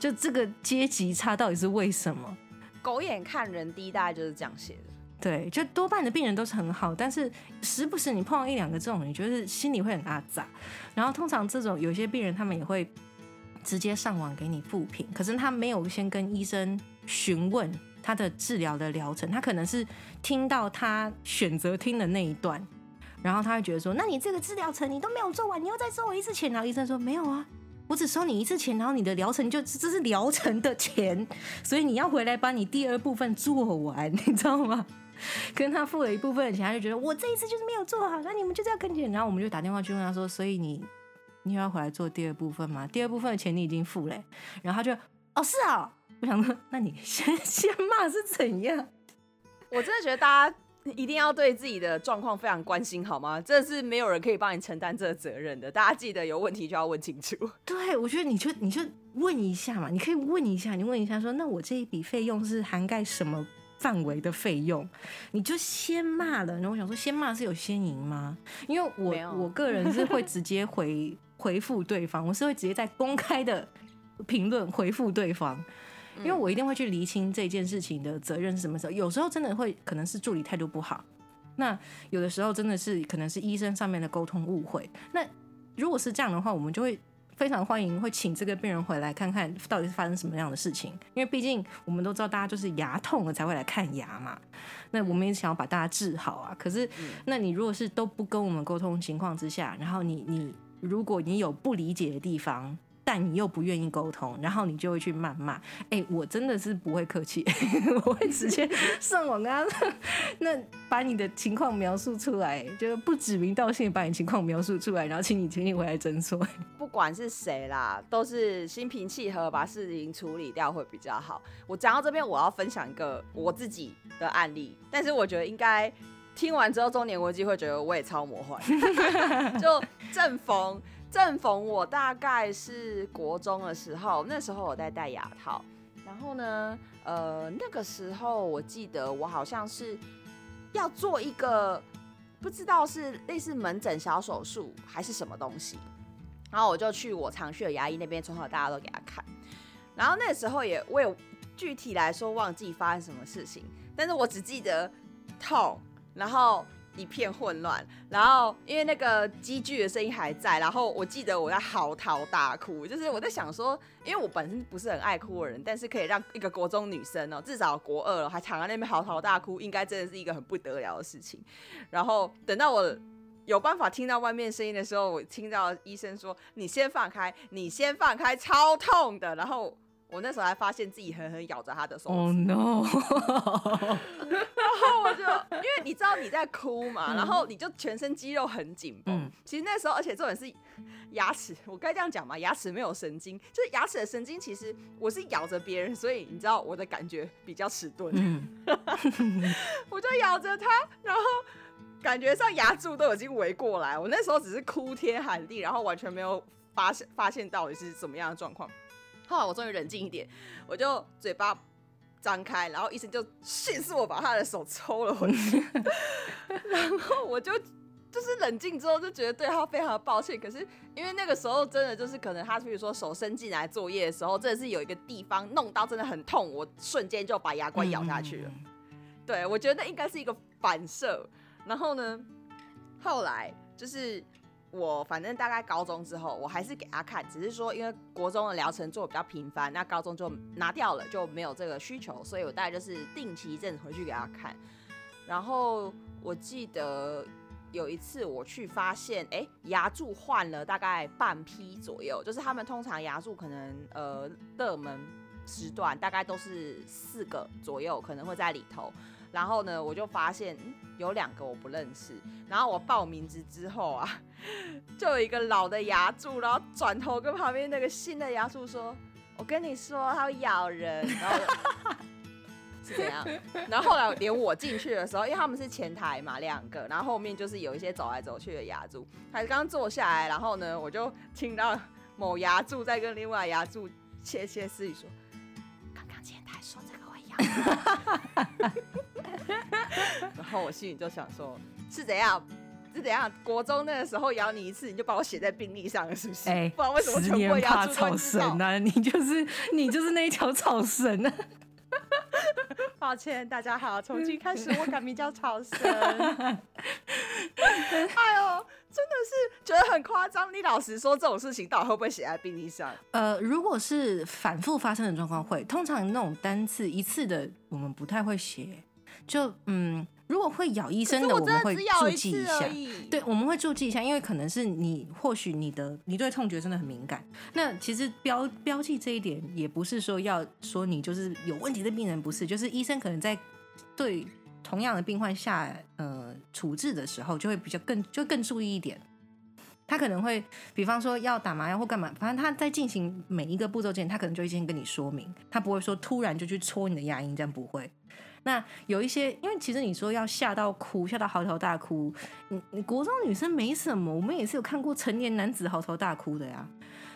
就这个阶级差到底是为什么？狗眼看人低，大概就是这样写的。对，就多半的病人都是很好，但是时不时你碰到一两个这种，你觉得心里会很阿杂。然后通常这种有些病人他们也会直接上网给你复评，可是他没有先跟医生询问他的治疗的疗程，他可能是听到他选择听的那一段，然后他会觉得说，那你这个治疗程你都没有做完，你又再收我一次钱，然后医生说没有啊。我只收你一次钱，然后你的疗程就这是疗程的钱，所以你要回来把你第二部分做完，你知道吗？跟他付了一部分的钱，他就觉得我这一次就是没有做好，那你们就这样跟钱，然后我们就打电话去问他说，所以你你要回来做第二部分吗？第二部分的钱你已经付了、然后他就哦是啊、我想说，那你先先骂是怎样？我真的觉得大家一定要对自己的状况非常关心，好吗？这是没有人可以帮你承担这个责任的。大家记得有问题就要问清楚。对，我觉得你就你就问一下嘛，你可以问一下，你问一下说，那我这一笔费用是涵盖什么范围的费用？你就先骂了，然后我想说，先骂是有先赢吗？因为我我个人是会直接回 回复对方，我是会直接在公开的评论回复对方。因为我一定会去厘清这件事情的责任是什么时候，有时候真的会可能是助理态度不好，那有的时候真的是可能是医生上面的沟通误会。那如果是这样的话，我们就会非常欢迎会请这个病人回来看看到底是发生什么样的事情，因为毕竟我们都知道大家就是牙痛了才会来看牙嘛。那我们也想要把大家治好啊。可是，那你如果是都不跟我们沟通情况之下，然后你你如果你有不理解的地方。但你又不愿意沟通，然后你就会去谩骂。哎、我真的是不会客气，我会直接 上网跟他说，那把你的情况描述出来，就不指名道姓把你情况描述出来，然后请你请你回来诊所。不管是谁啦，都是心平气和把事情处理掉会比较好。我讲到这边，我要分享一个我自己的案例，但是我觉得应该听完之后，中年危机会觉得我也超魔幻。就正逢正逢我大概是国中的时候，那时候我在戴牙套，然后呢，呃，那个时候我记得我好像是要做一个不知道是类似门诊小手术还是什么东西，然后我就去我常去的牙医那边，从小大家都给他看，然后那时候也我有具体来说忘记发生什么事情，但是我只记得痛，然后一片混乱，然后因为那个机具的声音还在，然后我记得我在嚎啕大哭，就是我在想说，因为我本身不是很爱哭的人，但是可以让一个国中女生哦、至少国二了还躺在那边嚎啕大哭，应该真的是一个很不得了的事情。然后等到我有办法听到外面声音的时候，我听到医生说：“你先放开，你先放开，超痛的。”然后我那时候还发现自己狠狠咬着他的手指 Oh no！然后我就因为你知道你在哭嘛，然后你就全身肌肉很紧绷。嗯其实那时候，而且重点是牙齿，我该这样讲嘛？牙齿没有神经，就是牙齿的神经，其实我是咬着别人，所以你知道我的感觉比较迟钝。嗯，我就咬着它，然后感觉上牙柱都已经围过来。我那时候只是哭天喊地，然后完全没有发现发现到底是怎么样的状况。后来我终于冷静一点，我就嘴巴张开，然后医生就迅速我把他的手抽了回去，然后我就。就是冷静之后就觉得对他非常的抱歉，可是因为那个时候真的就是可能他比如说手伸进来作业的时候，真的是有一个地方弄到真的很痛，我瞬间就把牙关咬下去了。嗯对，我觉得那应该是一个反射。然后呢，后来就是我反正大概高中之后，我还是给他看，只是说因为国中的疗程做比较频繁，那高中就拿掉了，就没有这个需求，所以我大概就是定期一阵子回去给他看。然后我记得有一次我去发现，哎、牙柱换了大概半批左右，就是他们通常牙柱可能呃热门时段，大概都是四个左右，可能会在里头。然后呢，我就发现有两个我不认识。然后我报名字之后啊，就有一个老的牙柱，然后转头跟旁边那个新的牙柱说：“我跟你说，它会咬人。”然后 是怎样？然后后来连我进去的时候，因为他们是前台嘛，两个，然后后面就是有一些走来走去的牙柱。才刚坐下来，然后呢，我就听到某牙柱在跟另外牙柱窃窃私语说：“刚刚前台说这个会咬。” 然后我心里就想说，是怎样？是怎样？国中那个时候咬你一次，你就把我写在病历上了，是不是？哎，不知道为什么全部牙柱草神啊！你就是你就是那一条草神啊！抱歉，大家好，从今开始我改名叫草神。哎呦，真的是觉得很夸张。你老实说，这种事情到底会不会写在病历上？呃，如果是反复发生的状况，会。通常那种单次一次的，我们不太会写。就嗯，如果会咬医生的，我们会注记一下。对，我们会注记一下，因为可能是你，或许你的你对痛觉真的很敏感。那其实标标记这一点，也不是说要说你就是有问题的病人，不是，就是医生可能在对同样的病患下呃处置的时候，就会比较更就更注意一点。他可能会，比方说要打麻药或干嘛，反正他在进行每一个步骤之前，他可能就会先跟你说明，他不会说突然就去戳你的牙龈，这样不会。那有一些，因为其实你说要吓到哭，吓到嚎啕大哭，你你国中女生没什么，我们也是有看过成年男子嚎啕大哭的呀，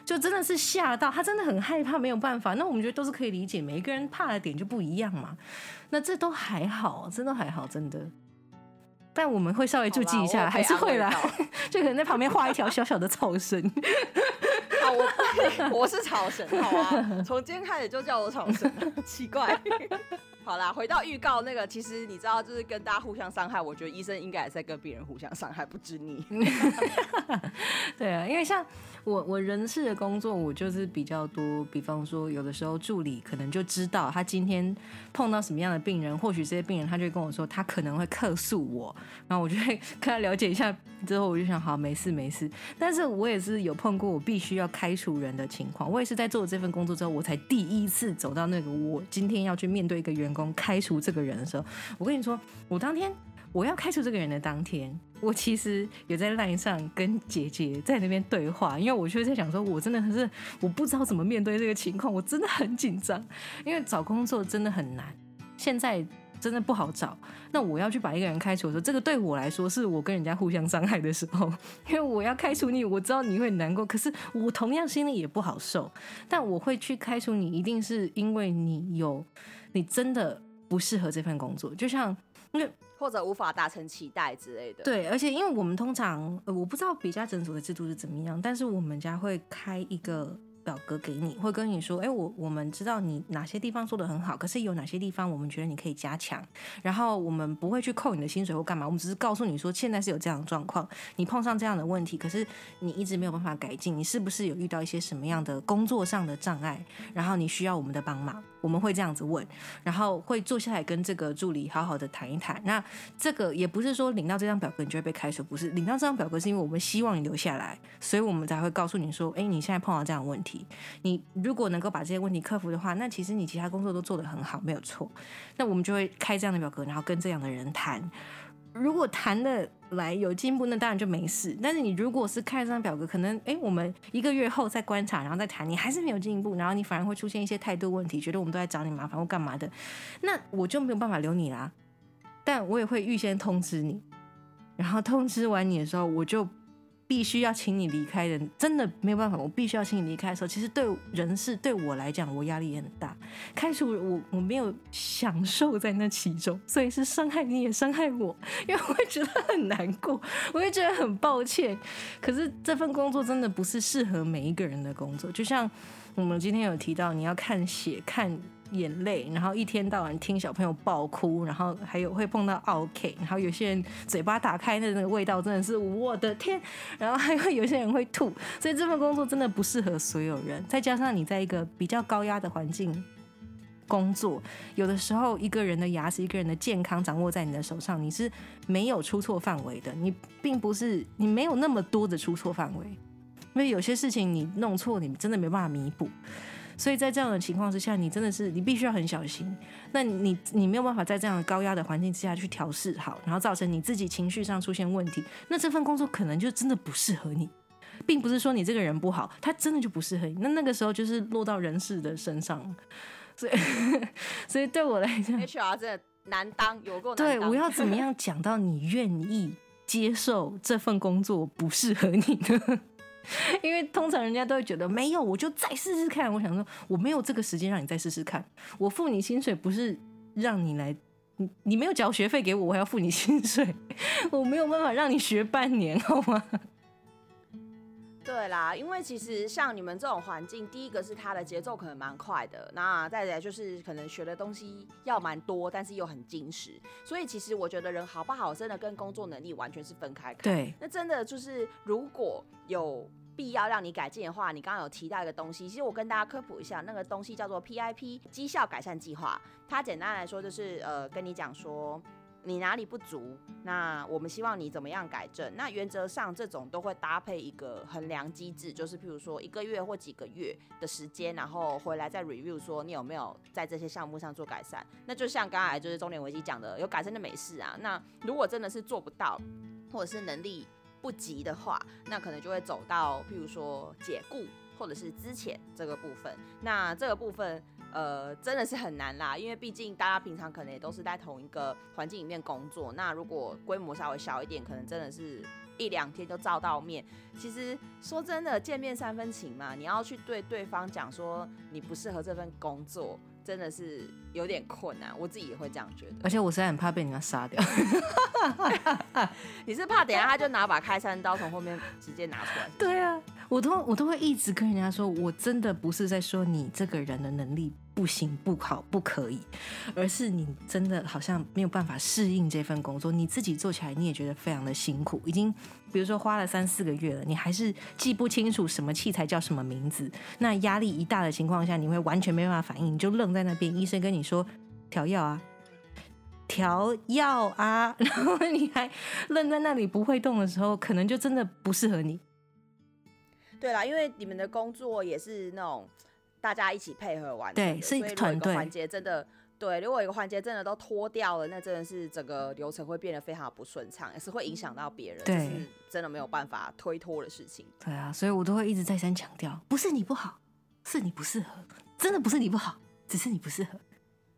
就真的是吓到他，真的很害怕，没有办法。那我们觉得都是可以理解，每一个人怕的点就不一样嘛。那这都还好，真的还好，真的。但我们会稍微注记一下，还是会啦，就可能在旁边画一条小小的草绳。好，我我是草绳，好啊，从今天开始就叫我草绳，奇怪。好啦，回到预告那个，其实你知道，就是跟大家互相伤害。我觉得医生应该也在跟病人互相伤害，不止你。对啊，因为像我我人事的工作，我就是比较多。比方说，有的时候助理可能就知道他今天碰到什么样的病人，或许这些病人他就跟我说，他可能会客诉我，然后我就会跟他了解一下。之后我就想，好，没事没事。但是我也是有碰过我必须要开除人的情况。我也是在做了这份工作之后，我才第一次走到那个我今天要去面对一个员工开除这个人的时候。我跟你说，我当天我要开除这个人的当天，我其实有在 line 上跟姐姐在那边对话，因为我就在想说，我真的是我不知道怎么面对这个情况，我真的很紧张，因为找工作真的很难。现在。真的不好找，那我要去把一个人开除的时候，这个对我来说是我跟人家互相伤害的时候，因为我要开除你，我知道你会难过，可是我同样心里也不好受。但我会去开除你，一定是因为你有，你真的不适合这份工作，就像因为或者无法达成期待之类的。对，而且因为我们通常，呃我不知道别家诊所的制度是怎么样，但是我们家会开一个。表格给你，会跟你说，哎，我我们知道你哪些地方做的很好，可是有哪些地方我们觉得你可以加强。然后我们不会去扣你的薪水或干嘛，我们只是告诉你说，现在是有这样的状况，你碰上这样的问题，可是你一直没有办法改进，你是不是有遇到一些什么样的工作上的障碍？然后你需要我们的帮忙。我们会这样子问，然后会坐下来跟这个助理好好的谈一谈。那这个也不是说领到这张表格你就会被开除，不是领到这张表格是因为我们希望你留下来，所以我们才会告诉你说，哎，你现在碰到这样的问题，你如果能够把这些问题克服的话，那其实你其他工作都做得很好，没有错。那我们就会开这样的表格，然后跟这样的人谈。如果谈的来有进步，那当然就没事。但是你如果是看这张表格，可能哎，我们一个月后再观察，然后再谈，你还是没有进步，然后你反而会出现一些态度问题，觉得我们都在找你麻烦或干嘛的，那我就没有办法留你啦。但我也会预先通知你，然后通知完你的时候，我就。必须要请你离开的，真的没有办法。我必须要请你离开的时候，其实对人事对我来讲，我压力也很大。开始我我没有享受在那其中，所以是伤害你也伤害我，因为我会觉得很难过，我会觉得很抱歉。可是这份工作真的不是适合每一个人的工作，就像我们今天有提到，你要看血看。眼泪，然后一天到晚听小朋友爆哭，然后还有会碰到 OK，然后有些人嘴巴打开的那个味道真的是我的天，然后还会有些人会吐，所以这份工作真的不适合所有人。再加上你在一个比较高压的环境工作，有的时候一个人的牙齿、一个人的健康掌握在你的手上，你是没有出错范围的，你并不是你没有那么多的出错范围，因为有些事情你弄错，你真的没办法弥补。所以在这样的情况之下，你真的是你必须要很小心。那你你没有办法在这样的高压的环境之下去调试好，然后造成你自己情绪上出现问题，那这份工作可能就真的不适合你，并不是说你这个人不好，他真的就不适合你。那那个时候就是落到人事的身上，所以 所以对我来讲，HR 真的难当，有过对我要怎么样讲到你愿意接受这份工作不适合你呢？因为通常人家都会觉得没有，我就再试试看。我想说，我没有这个时间让你再试试看。我付你薪水不是让你来，你你没有交学费给我，我还要付你薪水，我没有办法让你学半年，好吗？对啦，因为其实像你们这种环境，第一个是它的节奏可能蛮快的，那再来就是可能学的东西要蛮多，但是又很精实。所以其实我觉得人好不好，真的跟工作能力完全是分开看。对，那真的就是如果有必要让你改进的话，你刚刚有提到一个东西，其实我跟大家科普一下，那个东西叫做 PIP 绩效改善计划。它简单来说就是呃，跟你讲说。你哪里不足？那我们希望你怎么样改正？那原则上这种都会搭配一个衡量机制，就是譬如说一个月或几个月的时间，然后回来再 review 说你有没有在这些项目上做改善。那就像刚才就是中年危机讲的，有改善的没事啊。那如果真的是做不到，或者是能力不及的话，那可能就会走到譬如说解雇或者是之前这个部分。那这个部分。呃，真的是很难啦，因为毕竟大家平常可能也都是在同一个环境里面工作。那如果规模稍微小一点，可能真的是一两天就照到面。其实说真的，见面三分情嘛，你要去对对方讲说你不适合这份工作，真的是有点困难。我自己也会这样觉得。而且我实在很怕被人家杀掉。你是怕等下他就拿把开山刀从后面直接拿出来？对啊。我都我都会一直跟人家说，我真的不是在说你这个人的能力不行、不好、不可以，而是你真的好像没有办法适应这份工作，你自己做起来你也觉得非常的辛苦，已经比如说花了三四个月了，你还是记不清楚什么器材叫什么名字，那压力一大的情况下，你会完全没办法反应，你就愣在那边，医生跟你说调药啊，调药啊，然后你还愣在那里不会动的时候，可能就真的不适合你。对啦，因为你们的工作也是那种大家一起配合完成，对，是一个团队环节，真的对。如果一个环节真的都脱掉了，那真的是整个流程会变得非常不顺畅，也是会影响到别人，对，真的没有办法推脱的事情。对啊，所以我都会一直再三强调，不是你不好，是你不适合，真的不是你不好，只是你不适合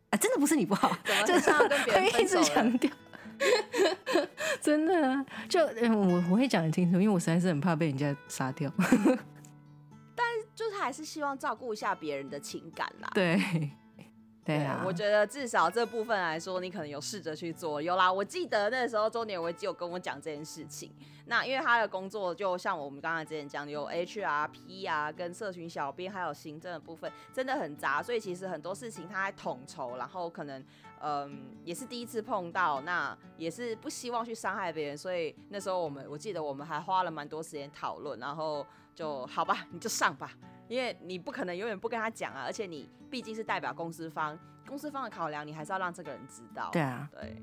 啊，真的不是你不好，就是要跟别人一直强调。真的，啊就我我会讲很清楚，因为我实在是很怕被人家杀掉。但就是还是希望照顾一下别人的情感啦。对，对啊。我觉得至少这部分来说，你可能有试着去做。有啦，我记得那时候周年维基有跟我讲这件事情。那因为他的工作就像我们刚才之前讲，有 HRP 啊，跟社群小编，还有行政的部分，真的很杂。所以其实很多事情他在统筹，然后可能。嗯，也是第一次碰到，那也是不希望去伤害别人，所以那时候我们，我记得我们还花了蛮多时间讨论，然后就好吧，你就上吧，因为你不可能永远不跟他讲啊，而且你毕竟是代表公司方，公司方的考量，你还是要让这个人知道。对啊，对。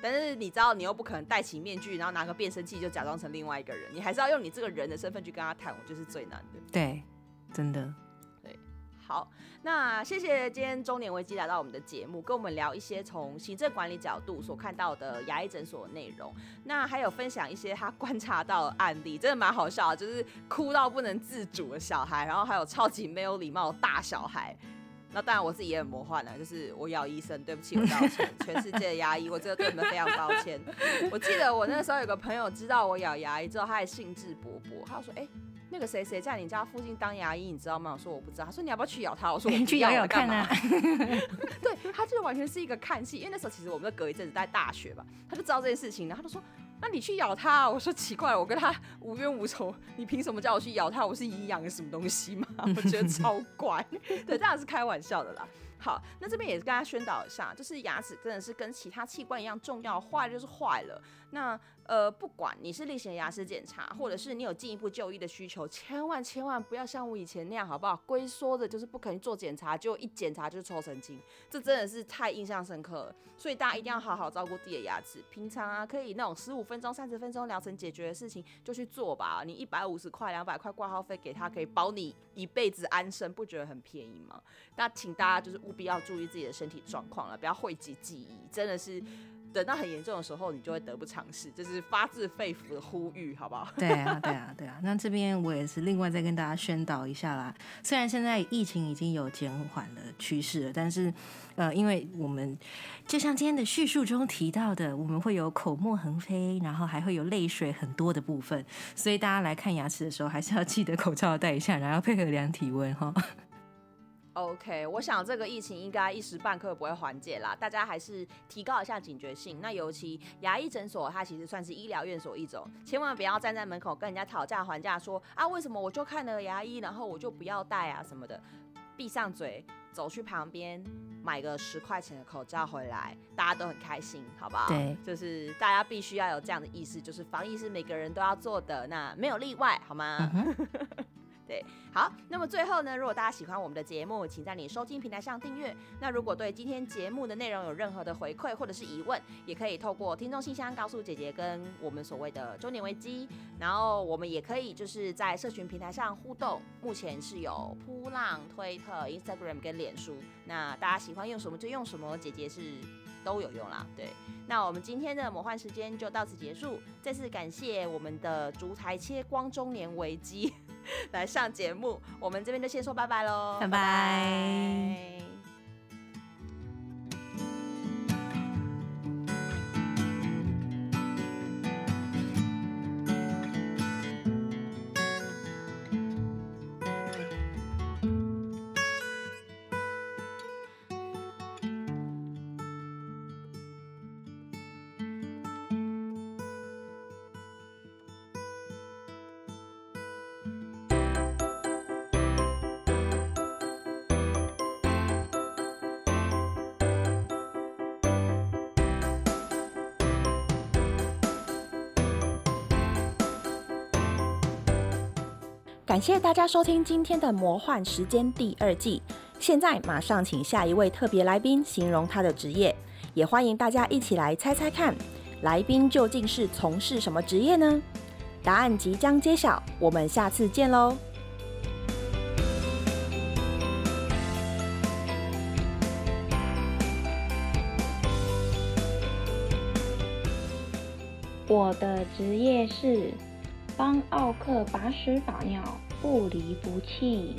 但是你知道，你又不可能戴起面具，然后拿个变声器就假装成另外一个人，你还是要用你这个人的身份去跟他谈，我觉得是最难的。对，真的。好。那谢谢今天中年危机来到我们的节目，跟我们聊一些从行政管理角度所看到的牙医诊所内容。那还有分享一些他观察到的案例，真的蛮好笑，就是哭到不能自主的小孩，然后还有超级没有礼貌的大小孩。那当然我自己也很魔幻了，就是我咬医生，对不起，我道歉，全世界的牙医，我真的对你们非常抱歉。我记得我那时候有个朋友知道我咬牙医之后，他还兴致勃勃，他说：“哎。”那个谁谁在你家附近当牙医，你知道吗？我说我不知道。他说你要不要去咬他？我说 我去咬咬看啊。对，他就完全是一个看戏，因为那时候其实我们隔一阵子在大学吧，他就知道这件事情，然后他就说那你去咬他。我说奇怪，我跟他无冤无仇，你凭什么叫我去咬他？我是营养什么东西吗？我觉得超怪。对，当然是开玩笑的啦。好，那这边也是跟大家宣导一下，就是牙齿真的是跟其他器官一样重要，坏就是坏了。那呃，不管你是例行牙齿检查，或者是你有进一步就医的需求，千万千万不要像我以前那样，好不好？龟缩的就是不肯做检查，就一检查就是抽神经，这真的是太印象深刻了。所以大家一定要好好照顾自己的牙齿。平常啊，可以那种十五分钟、三十分钟疗程解决的事情就去做吧。你一百五十块、两百块挂号费给他，可以保你一辈子安生，不觉得很便宜吗？那请大家就是务必要注意自己的身体状况了，不要讳疾忌医，真的是。等到很严重的时候，你就会得不偿失，这是发自肺腑的呼吁，好不好？对啊，对啊，对啊。那这边我也是另外再跟大家宣导一下啦。虽然现在疫情已经有减缓的趋势了，但是呃，因为我们就像今天的叙述中提到的，我们会有口沫横飞，然后还会有泪水很多的部分，所以大家来看牙齿的时候，还是要记得口罩戴一下，然后配合量体温哈。OK，我想这个疫情应该一时半刻不会缓解啦，大家还是提高一下警觉性。那尤其牙医诊所，它其实算是医疗院所一种，千万不要站在门口跟人家讨价还价，说啊为什么我就看了牙医，然后我就不要戴啊什么的。闭上嘴，走去旁边买个十块钱的口罩回来，大家都很开心，好不好？对，就是大家必须要有这样的意识，就是防疫是每个人都要做的，那没有例外，好吗？对，好，那么最后呢，如果大家喜欢我们的节目，请在你收听平台上订阅。那如果对今天节目的内容有任何的回馈或者是疑问，也可以透过听众信箱告诉姐姐跟我们所谓的中年危机。然后我们也可以就是在社群平台上互动，目前是有扑浪、推特、Instagram 跟脸书。那大家喜欢用什么就用什么，姐姐是都有用啦。对，那我们今天的魔幻时间就到此结束。再次感谢我们的烛台切光中年危机。来上节目，我们这边就先说拜拜喽，拜拜。感谢大家收听今天的《魔幻时间》第二季。现在马上请下一位特别来宾形容他的职业，也欢迎大家一起来猜猜看，来宾究竟是从事什么职业呢？答案即将揭晓，我们下次见喽！我的职业是帮奥克把屎把尿。不离不弃。